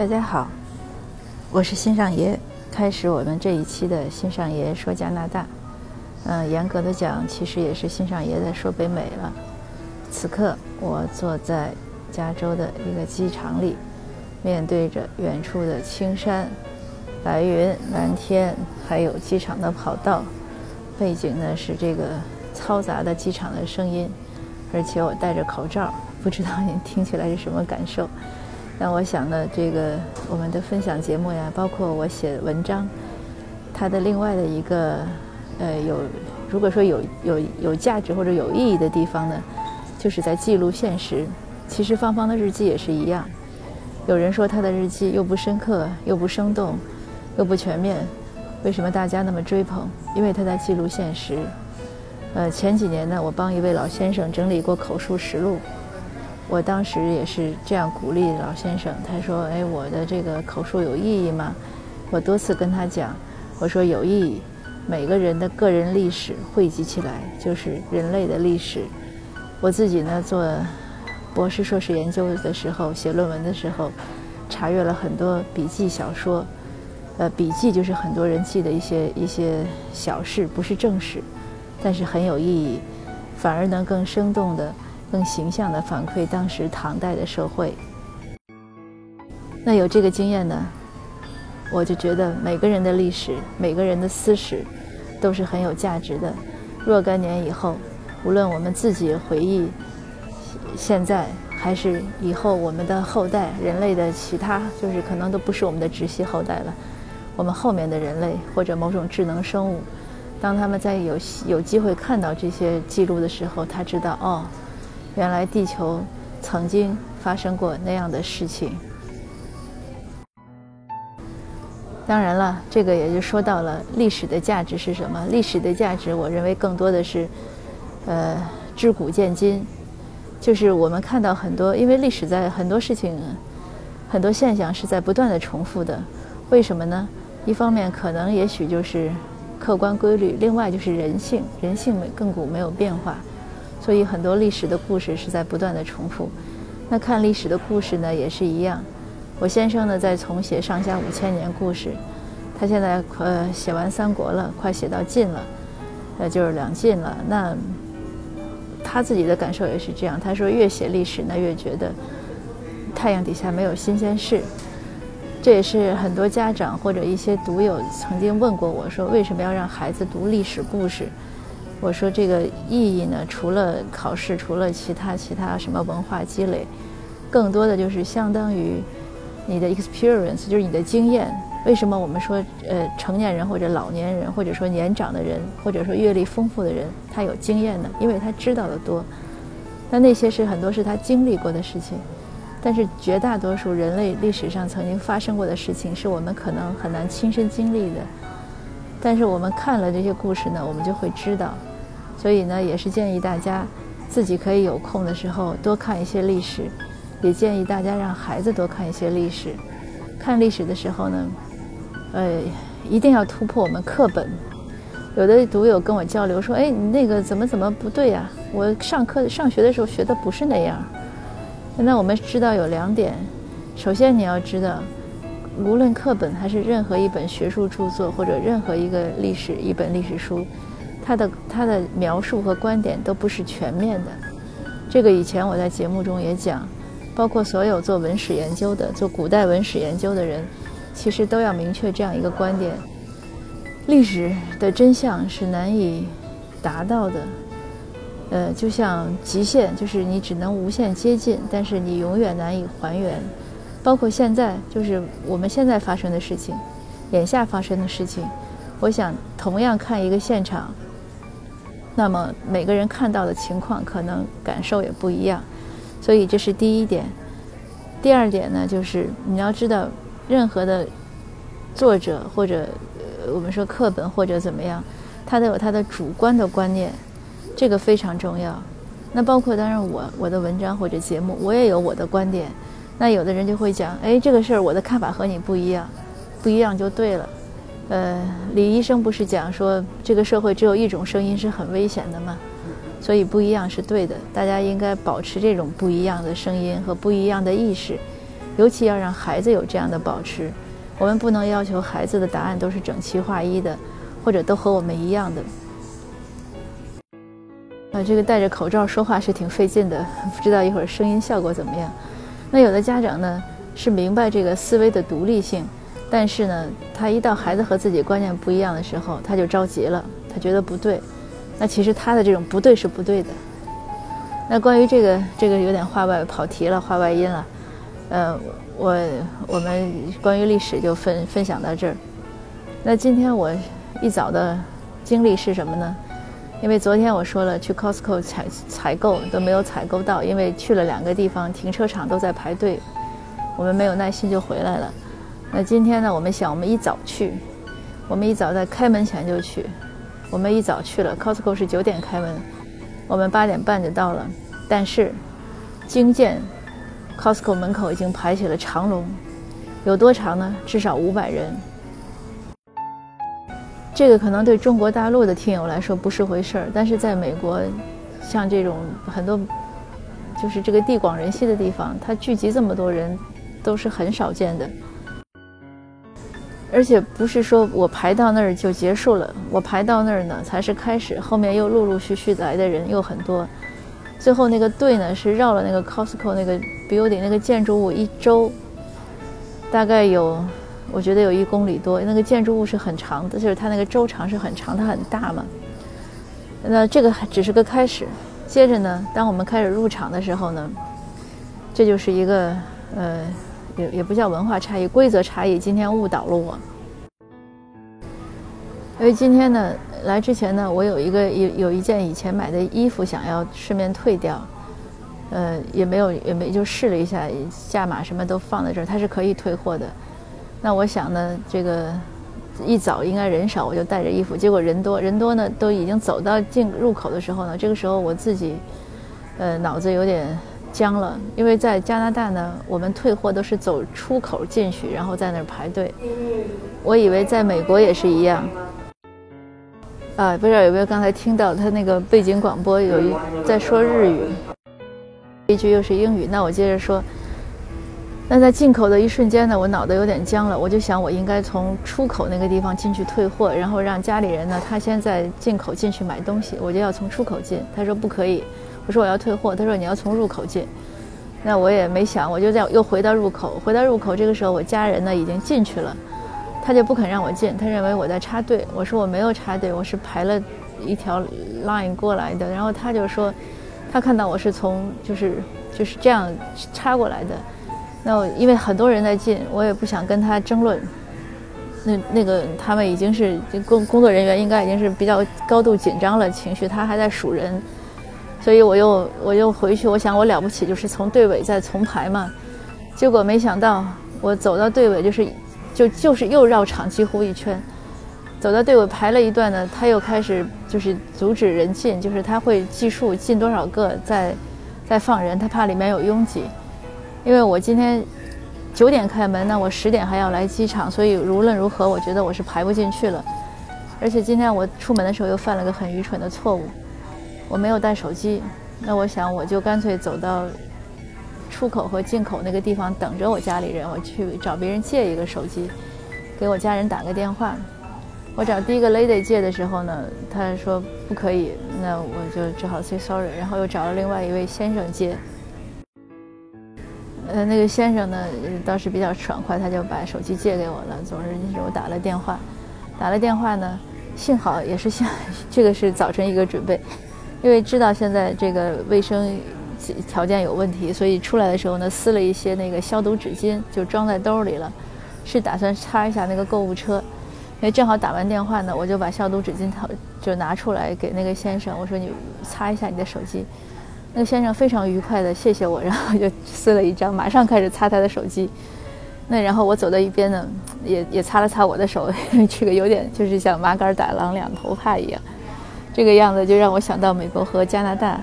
大家好，我是新上爷，开始我们这一期的新上爷说加拿大。嗯，严格的讲，其实也是新上爷在说北美了。此刻我坐在加州的一个机场里，面对着远处的青山、白云、蓝天，还有机场的跑道，背景呢是这个嘈杂的机场的声音，而且我戴着口罩，不知道您听起来是什么感受。那我想呢，这个我们的分享节目呀，包括我写文章，它的另外的一个呃有，如果说有有有价值或者有意义的地方呢，就是在记录现实。其实芳芳的日记也是一样。有人说她的日记又不深刻，又不生动，又不全面，为什么大家那么追捧？因为她在记录现实。呃，前几年呢，我帮一位老先生整理过口述实录。我当时也是这样鼓励老先生，他说：“哎，我的这个口述有意义吗？”我多次跟他讲，我说有意义。每个人的个人历史汇集起来就是人类的历史。我自己呢做博士、硕士研究的时候，写论文的时候，查阅了很多笔记小说。呃，笔记就是很多人记的一些一些小事，不是正史，但是很有意义，反而能更生动的。更形象地反馈当时唐代的社会。那有这个经验呢，我就觉得每个人的历史、每个人的私史，都是很有价值的。若干年以后，无论我们自己回忆现在，还是以后我们的后代、人类的其他，就是可能都不是我们的直系后代了。我们后面的人类或者某种智能生物，当他们在有有机会看到这些记录的时候，他知道哦。原来地球曾经发生过那样的事情。当然了，这个也就说到了历史的价值是什么？历史的价值，我认为更多的是，呃，知古见今，就是我们看到很多，因为历史在很多事情、很多现象是在不断的重复的。为什么呢？一方面可能也许就是客观规律，另外就是人性，人性没亘古没有变化。所以很多历史的故事是在不断的重复。那看历史的故事呢，也是一样。我先生呢在重写上下五千年故事，他现在呃写完三国了，快写到晋了，呃就是两晋了。那他自己的感受也是这样。他说越写历史呢，越觉得太阳底下没有新鲜事。这也是很多家长或者一些读友曾经问过我说，为什么要让孩子读历史故事？我说这个意义呢，除了考试，除了其他其他什么文化积累，更多的就是相当于你的 experience，就是你的经验。为什么我们说呃成年人或者老年人，或者说年长的人，或者说阅历丰富的人，他有经验呢？因为他知道的多。那那些是很多是他经历过的事情，但是绝大多数人类历史上曾经发生过的事情，是我们可能很难亲身经历的。但是我们看了这些故事呢，我们就会知道。所以呢，也是建议大家自己可以有空的时候多看一些历史，也建议大家让孩子多看一些历史。看历史的时候呢，呃，一定要突破我们课本。有的读友跟我交流说：“哎，你那个怎么怎么不对呀？我上课上学的时候学的不是那样。”那我们知道有两点：首先你要知道，无论课本还是任何一本学术著作或者任何一个历史一本历史书。他的他的描述和观点都不是全面的，这个以前我在节目中也讲，包括所有做文史研究的、做古代文史研究的人，其实都要明确这样一个观点：历史的真相是难以达到的，呃，就像极限，就是你只能无限接近，但是你永远难以还原。包括现在，就是我们现在发生的事情，眼下发生的事情，我想同样看一个现场。那么每个人看到的情况可能感受也不一样，所以这是第一点。第二点呢，就是你要知道，任何的作者或者呃我们说课本或者怎么样，他都有他的主观的观念，这个非常重要。那包括当然我我的文章或者节目，我也有我的观点。那有的人就会讲，哎，这个事儿我的看法和你不一样，不一样就对了。呃，李医生不是讲说这个社会只有一种声音是很危险的吗？所以不一样是对的，大家应该保持这种不一样的声音和不一样的意识，尤其要让孩子有这样的保持。我们不能要求孩子的答案都是整齐划一的，或者都和我们一样的。啊，这个戴着口罩说话是挺费劲的，不知道一会儿声音效果怎么样。那有的家长呢是明白这个思维的独立性，但是呢，他一到孩子和自己观念不一样的时候，他就着急了，他觉得不对。那其实他的这种不对是不对的。那关于这个，这个有点话外跑题了，话外音了。呃，我我们关于历史就分分享到这儿。那今天我一早的经历是什么呢？因为昨天我说了去 Costco 采采购都没有采购到，因为去了两个地方，停车场都在排队，我们没有耐心就回来了。那今天呢，我们想我们一早去，我们一早在开门前就去，我们一早去了 Costco 是九点开门，我们八点半就到了，但是惊见。Costco 门口已经排起了长龙，有多长呢？至少五百人。这个可能对中国大陆的听友来说不是回事儿，但是在美国，像这种很多就是这个地广人稀的地方，它聚集这么多人都是很少见的。而且不是说我排到那儿就结束了，我排到那儿呢才是开始，后面又陆陆续续来的人又很多。最后那个队呢是绕了那个 Costco 那个 building 那个建筑物一周，大概有，我觉得有一公里多。那个建筑物是很长的，就是它那个周长是很长，它很大嘛。那这个只是个开始，接着呢，当我们开始入场的时候呢，这就是一个呃，也也不叫文化差异，规则差异。今天误导了我，因为今天呢。来之前呢，我有一个有有一件以前买的衣服想要顺便退掉，呃，也没有也没就试了一下价码什么都放在这儿，它是可以退货的。那我想呢，这个一早应该人少，我就带着衣服，结果人多人多呢，都已经走到进入口的时候呢，这个时候我自己呃脑子有点僵了，因为在加拿大呢，我们退货都是走出口进去，然后在那儿排队。我以为在美国也是一样。啊，不知道有没有刚才听到他那个背景广播有一在说日语，一句又是英语。那我接着说，那在进口的一瞬间呢，我脑袋有点僵了，我就想我应该从出口那个地方进去退货，然后让家里人呢，他先在进口进去买东西，我就要从出口进。他说不可以，我说我要退货，他说你要从入口进。那我也没想，我就在又回到入口，回到入口，这个时候我家人呢已经进去了。他就不肯让我进，他认为我在插队。我说我没有插队，我是排了一条 line 过来的。然后他就说，他看到我是从就是就是这样插过来的。那我因为很多人在进，我也不想跟他争论。那那个他们已经是工工作人员，应该已经是比较高度紧张了情绪，他还在数人。所以我又我又回去，我想我了不起，就是从队尾再重排嘛。结果没想到我走到队尾就是。就就是又绕场几乎一圈，走到队尾排了一段呢，他又开始就是阻止人进，就是他会计数进多少个，再再放人，他怕里面有拥挤。因为我今天九点开门，那我十点还要来机场，所以无论如何，我觉得我是排不进去了。而且今天我出门的时候又犯了个很愚蠢的错误，我没有带手机，那我想我就干脆走到。出口和进口那个地方等着我家里人，我去找别人借一个手机，给我家人打个电话。我找第一个 lady 借的时候呢，他说不可以，那我就只好 say sorry。然后又找了另外一位先生借。呃，那个先生呢倒是比较爽快，他就把手机借给我了。总之就是我打了电话，打了电话呢，幸好也是幸，这个是早晨一个准备，因为知道现在这个卫生。条件有问题，所以出来的时候呢，撕了一些那个消毒纸巾，就装在兜里了，是打算擦一下那个购物车。因为正好打完电话呢，我就把消毒纸巾套就拿出来给那个先生，我说你擦一下你的手机。那个先生非常愉快的谢谢我，然后就撕了一张，马上开始擦他的手机。那然后我走到一边呢，也也擦了擦我的手，这个有点就是像麻杆打狼两头怕一样，这个样子就让我想到美国和加拿大。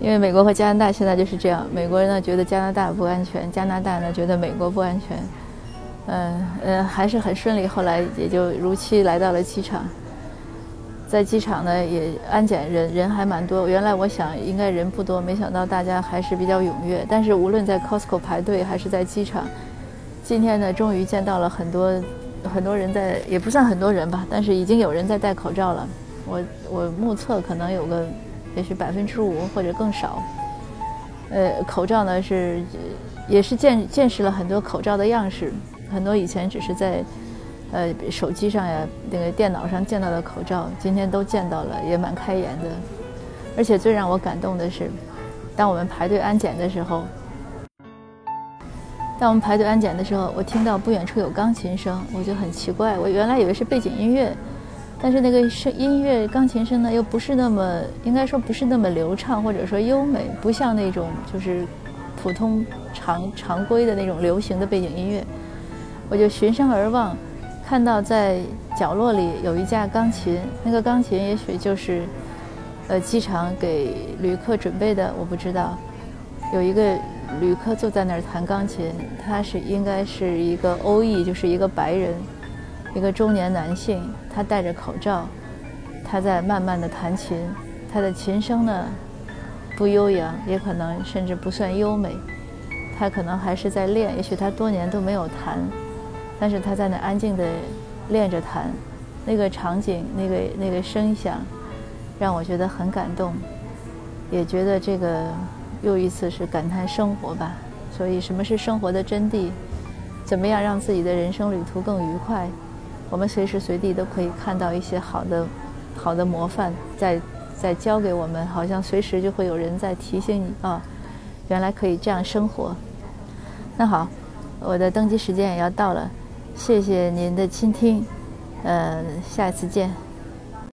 因为美国和加拿大现在就是这样，美国人呢觉得加拿大不安全，加拿大呢觉得美国不安全，嗯嗯，还是很顺利，后来也就如期来到了机场。在机场呢也安检人人还蛮多。原来我想应该人不多，没想到大家还是比较踊跃。但是无论在 Costco 排队还是在机场，今天呢终于见到了很多很多人在，也不算很多人吧，但是已经有人在戴口罩了。我我目测可能有个也许百分之五或者更少。呃，口罩呢是也是见见识了很多口罩的样式，很多以前只是在。呃，手机上呀，那个电脑上见到的口罩，今天都见到了，也蛮开眼的。而且最让我感动的是，当我们排队安检的时候，当我们排队安检的时候，我听到不远处有钢琴声，我就很奇怪，我原来以为是背景音乐，但是那个声音乐钢琴声呢，又不是那么，应该说不是那么流畅，或者说优美，不像那种就是普通常常规的那种流行的背景音乐，我就循声而望。看到在角落里有一架钢琴，那个钢琴也许就是，呃，机场给旅客准备的，我不知道。有一个旅客坐在那儿弹钢琴，他是应该是一个欧裔，就是一个白人，一个中年男性，他戴着口罩，他在慢慢的弹琴，他的琴声呢不悠扬，也可能甚至不算优美，他可能还是在练，也许他多年都没有弹。但是他在那安静的练着弹，那个场景，那个那个声响，让我觉得很感动，也觉得这个又一次是感叹生活吧。所以，什么是生活的真谛？怎么样让自己的人生旅途更愉快？我们随时随地都可以看到一些好的好的模范在在教给我们，好像随时就会有人在提醒你啊，原来可以这样生活。那好，我的登机时间也要到了。谢谢您的倾听，呃，下一次见。